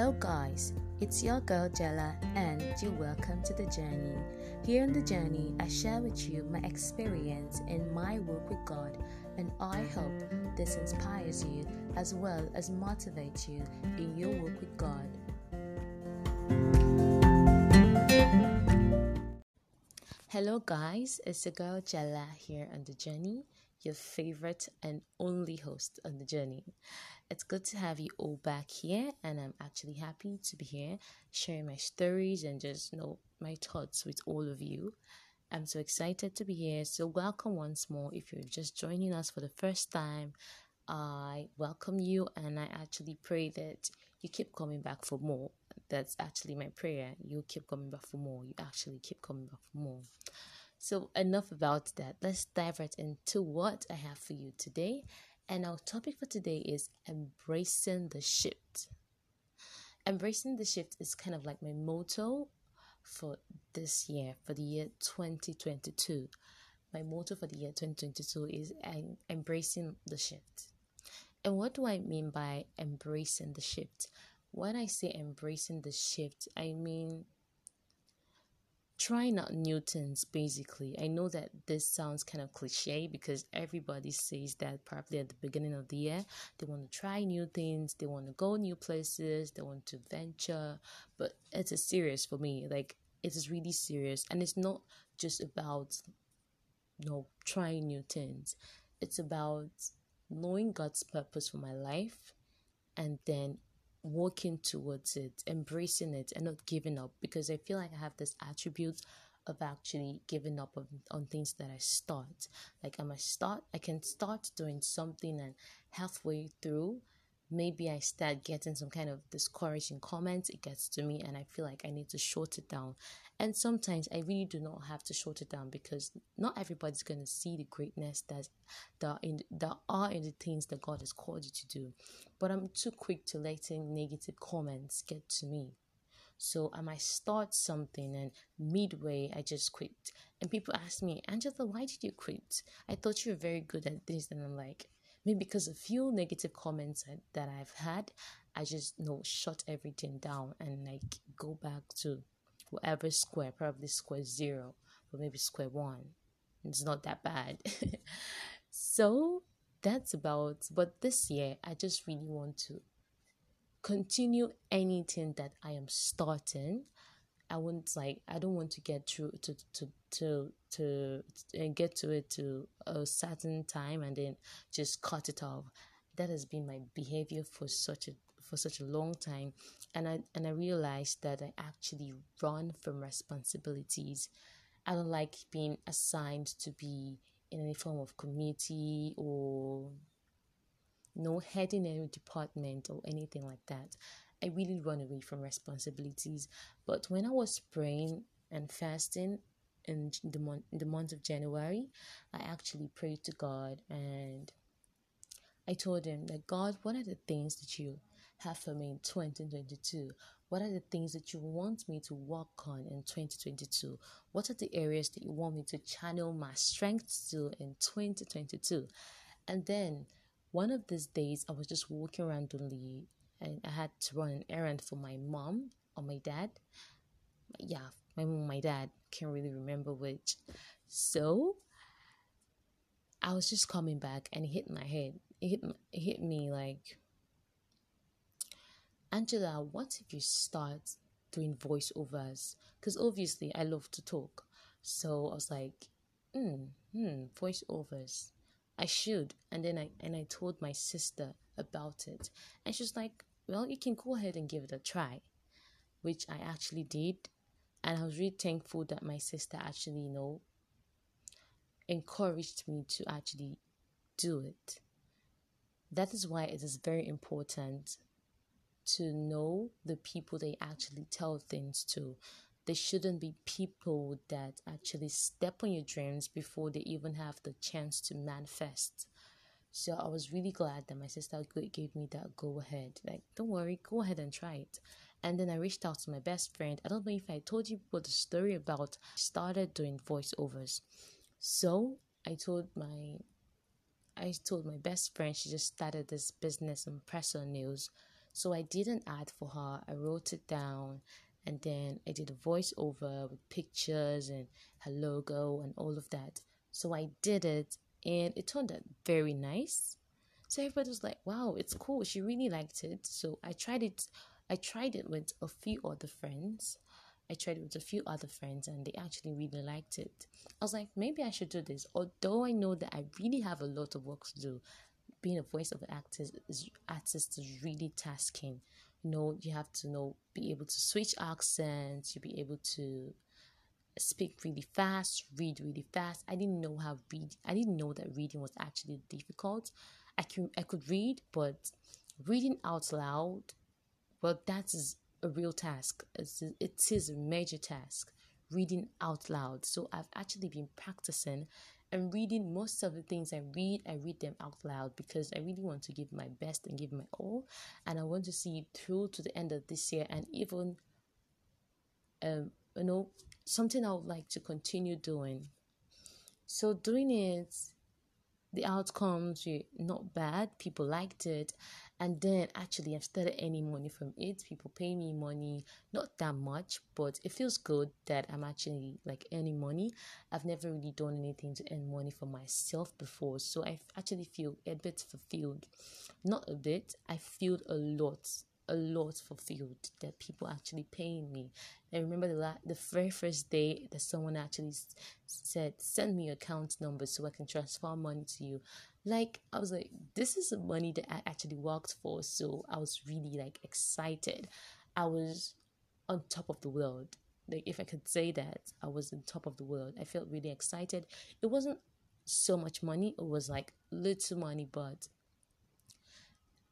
Hello, guys, it's your girl Jella, and you're welcome to the journey. Here on the journey, I share with you my experience in my work with God, and I hope this inspires you as well as motivates you in your work with God. Hello, guys, it's your girl Jella here on the journey, your favorite and only host on the journey. It's good to have you all back here, and I'm actually happy to be here sharing my stories and just you know my thoughts with all of you. I'm so excited to be here. So, welcome once more. If you're just joining us for the first time, I welcome you, and I actually pray that you keep coming back for more. That's actually my prayer. You keep coming back for more. You actually keep coming back for more. So, enough about that. Let's dive right into what I have for you today. And our topic for today is embracing the shift. Embracing the shift is kind of like my motto for this year, for the year 2022. My motto for the year 2022 is embracing the shift. And what do I mean by embracing the shift? When I say embracing the shift, I mean trying out new things basically. I know that this sounds kind of cliche because everybody says that probably at the beginning of the year they want to try new things they want to go new places they want to venture but it's a serious for me like it is really serious and it's not just about you know trying new things. It's about knowing god's purpose for my life and then working towards it, embracing it, and not giving up because I feel like I have this attribute of actually giving up on, on things that I start. Like I'm a start, I can start doing something and halfway through, maybe I start getting some kind of discouraging comments. It gets to me and I feel like I need to short it down. And sometimes I really do not have to short it down because not everybody's to see the greatness that that in that are in the things that God has called you to do. But I'm too quick to letting negative comments get to me. So I might start something and midway I just quit. And people ask me, Angela, why did you quit? I thought you were very good at this. And I'm like, maybe because a few negative comments that I've had, I just you know shut everything down and like go back to whatever square, probably square zero, or maybe square one. It's not that bad. so that's about but this year I just really want to continue anything that I am starting. I want like I don't want to get through to to to to, to get to it to a certain time and then just cut it off. That has been my behavior for such a for such a long time and I and I realized that I actually run from responsibilities. I don't like being assigned to be in any form of committee or no heading any department or anything like that. I really run away from responsibilities. But when I was praying and fasting in the month in the month of January, I actually prayed to God and I told him that God, what are the things that you have for me in 2022? What are the things that you want me to work on in 2022? What are the areas that you want me to channel my strength to in 2022? And then one of these days, I was just walking randomly and I had to run an errand for my mom or my dad. Yeah, my mom, my dad, can't really remember which. So I was just coming back and it hit my head. It hit, it hit me like Angela, what if you start doing voiceovers? Because obviously I love to talk. So I was like, hmm, hmm, voiceovers. I should. And then I and I told my sister about it. And she's like, Well, you can go ahead and give it a try. Which I actually did. And I was really thankful that my sister actually, you know, encouraged me to actually do it. That is why it is very important to know the people they actually tell things to. They shouldn't be people that actually step on your dreams before they even have the chance to manifest. So I was really glad that my sister gave me that go ahead. Like, don't worry, go ahead and try it. And then I reached out to my best friend. I don't know if I told you what the story about started doing voiceovers. So I told my I told my best friend she just started this business on Presso News So I did an ad for her. I wrote it down and then I did a voiceover with pictures and her logo and all of that. So I did it and it turned out very nice. So everybody was like, wow, it's cool. She really liked it. So I tried it. I tried it with a few other friends. I tried it with a few other friends and they actually really liked it. I was like, maybe I should do this. Although I know that I really have a lot of work to do, being a voice of an artist is artist is really tasking. You know, you have to know be able to switch accents, you be able to speak really fast, read really fast. I didn't know how read I didn't know that reading was actually difficult. I can I could read, but reading out loud, well that is a real task. It's, it is a major task. Reading out loud. So I've actually been practicing and reading most of the things I read, I read them out loud because I really want to give my best and give my all. And I want to see through to the end of this year and even, um, you know, something I would like to continue doing. So doing it, the outcomes were not bad. People liked it, and then actually I've started earning money from it. People pay me money, not that much, but it feels good that I'm actually like earning money. I've never really done anything to earn money for myself before, so I actually feel a bit fulfilled. Not a bit, I feel a lot a lot fulfilled that people actually paying me. I remember the la- the very first day that someone actually s- said, "Send me your account number so I can transfer money to you." Like I was like, "This is the money that I actually worked for," so I was really like excited. I was on top of the world. Like if I could say that, I was on top of the world. I felt really excited. It wasn't so much money. It was like little money, but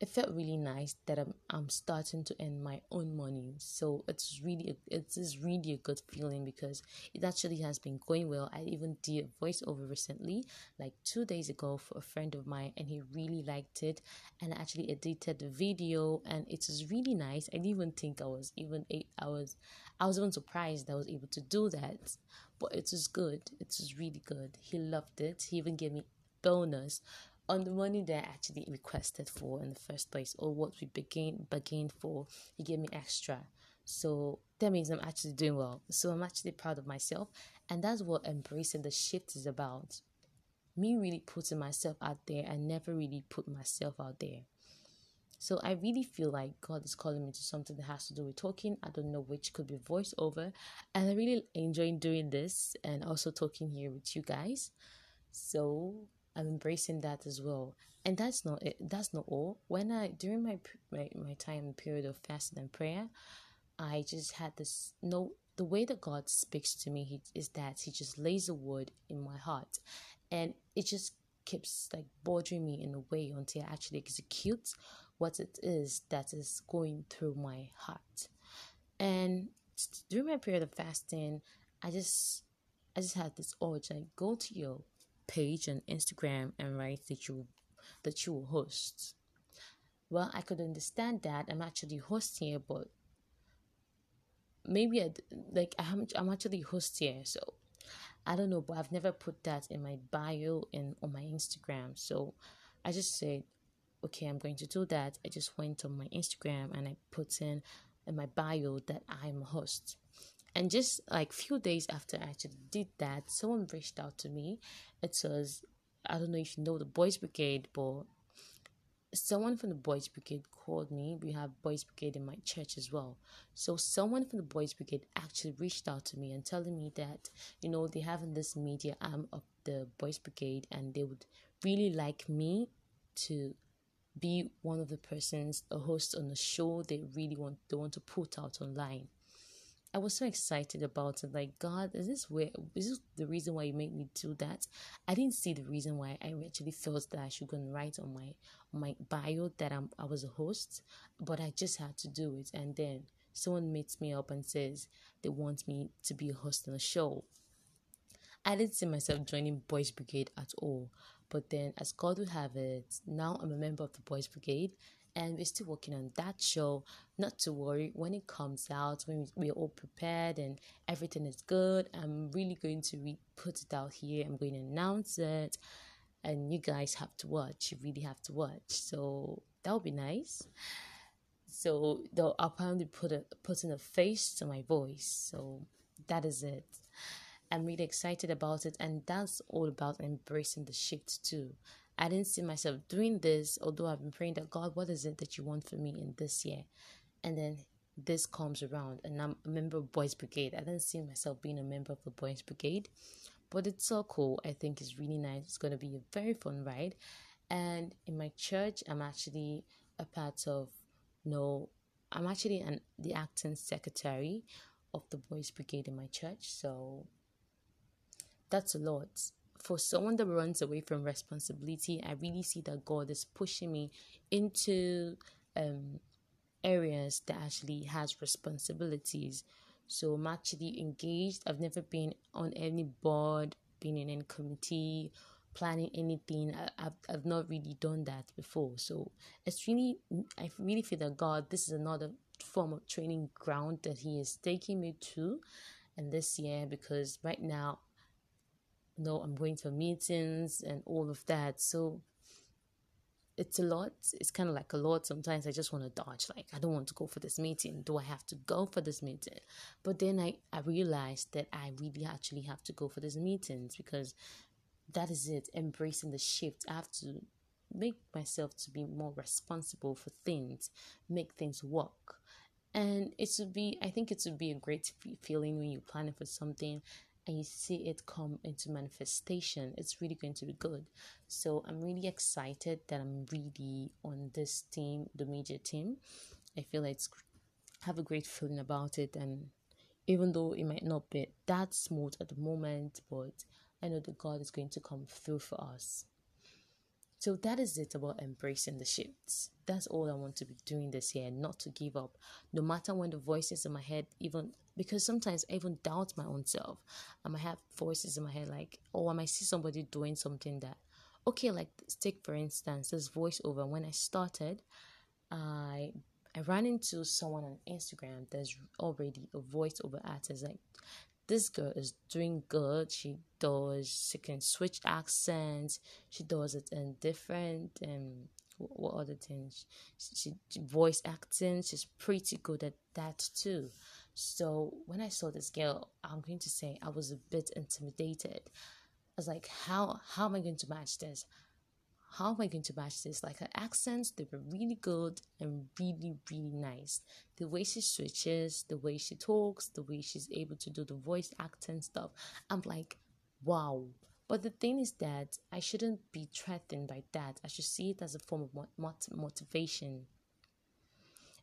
it felt really nice that I'm I'm starting to earn my own money. So it's really it is really a good feeling because it actually has been going well. I even did a voiceover recently, like two days ago for a friend of mine, and he really liked it. And I actually edited the video, and it was really nice. I didn't even think I was even eight hours. I was even surprised I was able to do that, but it was good. It was really good. He loved it. He even gave me bonus on the money that I actually requested for in the first place or what we begin bargained for, he gave me extra. So that means I'm actually doing well. So I'm actually proud of myself. And that's what embracing the shift is about. Me really putting myself out there. I never really put myself out there. So I really feel like God is calling me to something that has to do with talking. I don't know which could be voiceover. And I really enjoy doing this and also talking here with you guys. So I'm embracing that as well. And that's not it. That's not all. When I during my my my time period of fasting and prayer, I just had this no. The way that God speaks to me he, is that He just lays a word in my heart, and it just keeps like bothering me in a way until I actually execute what it is that is going through my heart. And during my period of fasting, I just I just had this urge like go to your page on Instagram and write that you that you will host. Well, I could understand that I'm actually hosting here, but maybe I like I'm I'm actually host here, so I don't know, but I've never put that in my bio and on my Instagram. So I just said, okay, I'm going to do that. I just went on my Instagram and I put in in my bio that I'm a host. And just like few days after I actually did that, someone reached out to me. It was I don't know if you know the Boys Brigade, but someone from the Boys Brigade called me. We have Boys Brigade in my church as well. So someone from the Boys Brigade actually reached out to me and telling me that, you know, they have in this media arm of the Boys Brigade and they would really like me to be one of the persons, a host on a show they really want they want to put out online. I was so excited about it. Like, God, is this where is this the reason why you made me do that? I didn't see the reason why I actually felt that I should go and write on my my bio that I'm I was a host, but I just had to do it. And then someone meets me up and says they want me to be a host on a show. I didn't see myself joining Boys Brigade at all. But then, as God would have it, now I'm a member of the Boys Brigade and we're still working on that show. Not to worry, when it comes out, when we're all prepared and everything is good, I'm really going to re- put it out here. I'm going to announce it, and you guys have to watch. You really have to watch. So that would be nice. So I'll apparently put a putting a face to my voice. So that is it. I'm really excited about it, and that's all about embracing the shift too. I didn't see myself doing this, although I've been praying that God, what is it that you want for me in this year? And then this comes around, and I'm a member of Boys Brigade. I didn't see myself being a member of the Boys Brigade, but it's so cool. I think it's really nice. It's going to be a very fun ride. And in my church, I'm actually a part of, no, I'm actually an, the acting secretary of the Boys Brigade in my church. So that's a lot. For someone that runs away from responsibility, I really see that God is pushing me into um, areas that actually has responsibilities. So I'm actually engaged. I've never been on any board, been in any committee, planning anything. I, have I've not really done that before. So it's really, I really feel that God, this is another form of training ground that He is taking me to. And this year, because right now know I'm going for meetings and all of that. So it's a lot. It's kind of like a lot. Sometimes I just want to dodge. Like, I don't want to go for this meeting. Do I have to go for this meeting? But then I, I realized that I really actually have to go for these meetings because that is it. Embracing the shift. I have to make myself to be more responsible for things, make things work. And it would be, I think it would be a great feeling when you're planning for something and you see it come into manifestation, it's really going to be good. So I'm really excited that I'm really on this team, the major team. I feel like it's have a great feeling about it and even though it might not be that smooth at the moment, but I know that God is going to come through for us. So that is it about embracing the shifts. That's all I want to be doing this year, not to give up. No matter when the voices in my head, even because sometimes I even doubt my own self. I might have voices in my head like, oh, I might see somebody doing something that, okay, like take for instance this voiceover. When I started, I I ran into someone on Instagram that's already a voiceover artist. Like this girl is doing good. She does, she can switch accents. She does it in different, um, what other things? She, she voice acting. She's pretty good at that too. So when I saw this girl, I'm going to say I was a bit intimidated. I was like, how how am I going to match this? How am I going to match this? Like her accents, they were really good and really, really nice. The way she switches, the way she talks, the way she's able to do the voice acting stuff. I'm like, wow. But the thing is that I shouldn't be threatened by that. I should see it as a form of mot- motivation.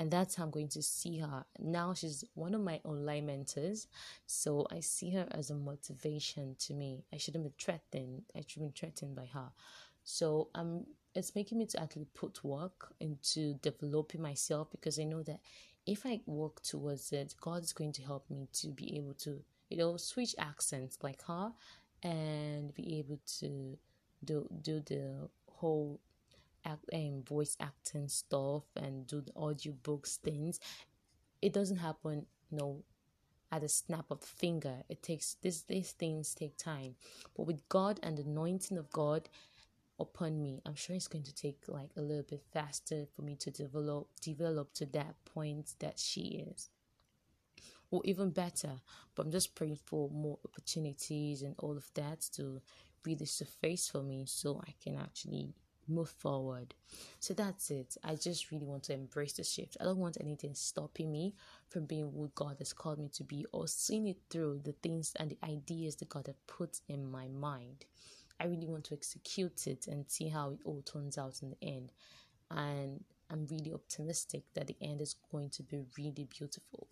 And that's how I'm going to see her. Now she's one of my online mentors. So I see her as a motivation to me. I shouldn't be threatened. I shouldn't be threatened by her. So um, it's making me to actually put work into developing myself because I know that if I work towards it, God is going to help me to be able to, you know, switch accents like her and be able to do do the whole act um, voice acting stuff and do the audio books things. It doesn't happen, you know, at a snap of the finger. It takes this these things take time. But with God and the anointing of God upon me. I'm sure it's going to take like a little bit faster for me to develop develop to that point that she is. Or even better but i'm just praying for more opportunities and all of that to really surface for me so i can actually move forward. So that's it. I just really want to embrace the shift. I don't want anything stopping me from being who god has called me to be or seeing it through the things and the ideas that god has put in my mind I really want to execute it and see how it all turns out in the end. And I'm really optimistic that the end is going to be really beautiful.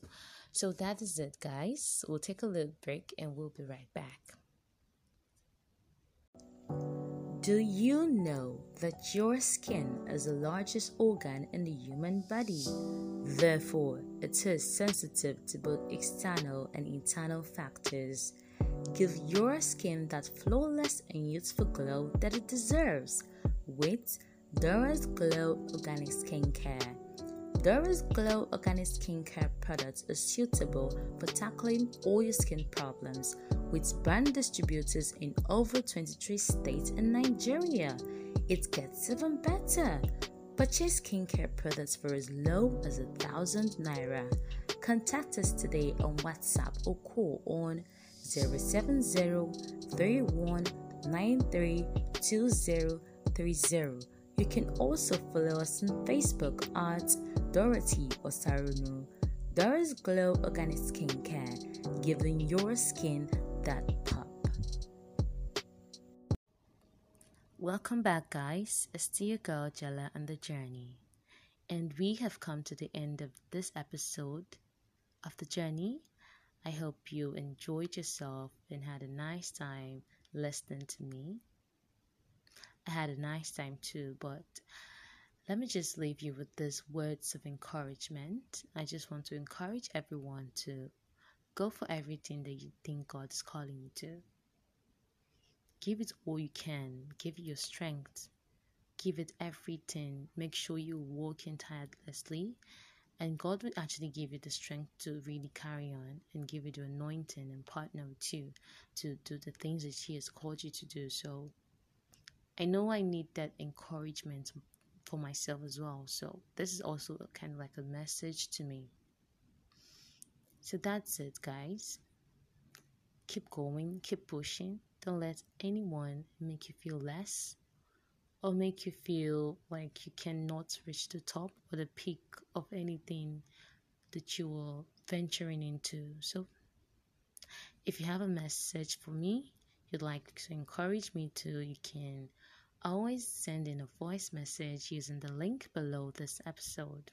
So that is it, guys. We'll take a little break and we'll be right back. Do you know that your skin is the largest organ in the human body? Therefore, it is sensitive to both external and internal factors. Give your skin that flawless and youthful glow that it deserves with Dora's Glow Organic Skincare. Dora's Glow Organic Skincare products are suitable for tackling all your skin problems with brand distributors in over 23 states in Nigeria. It gets even better. Purchase skincare products for as low as a thousand naira. Contact us today on WhatsApp or call on 070 You can also follow us on Facebook at Dorothy Osaruno. Doris Glow Organic Skincare, giving your skin that pop. Welcome back, guys. It's still your girl Jella and the journey, and we have come to the end of this episode of the journey. I hope you enjoyed yourself and had a nice time listening to me. I had a nice time too, but let me just leave you with these words of encouragement. I just want to encourage everyone to go for everything that you think God is calling you to. Give it all you can. Give it your strength. Give it everything. Make sure you're working tirelessly. And God will actually give you the strength to really carry on and give you the anointing and partner with you to do the things that He has called you to do. So I know I need that encouragement for myself as well. So this is also kind of like a message to me. So that's it, guys. Keep going, keep pushing. Don't let anyone make you feel less or make you feel like you cannot reach the top or the peak of anything that you are venturing into. So, if you have a message for me, you'd like to encourage me to, you can always send in a voice message using the link below this episode.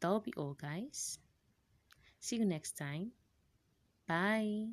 That will be all, guys. See you next time. Bye.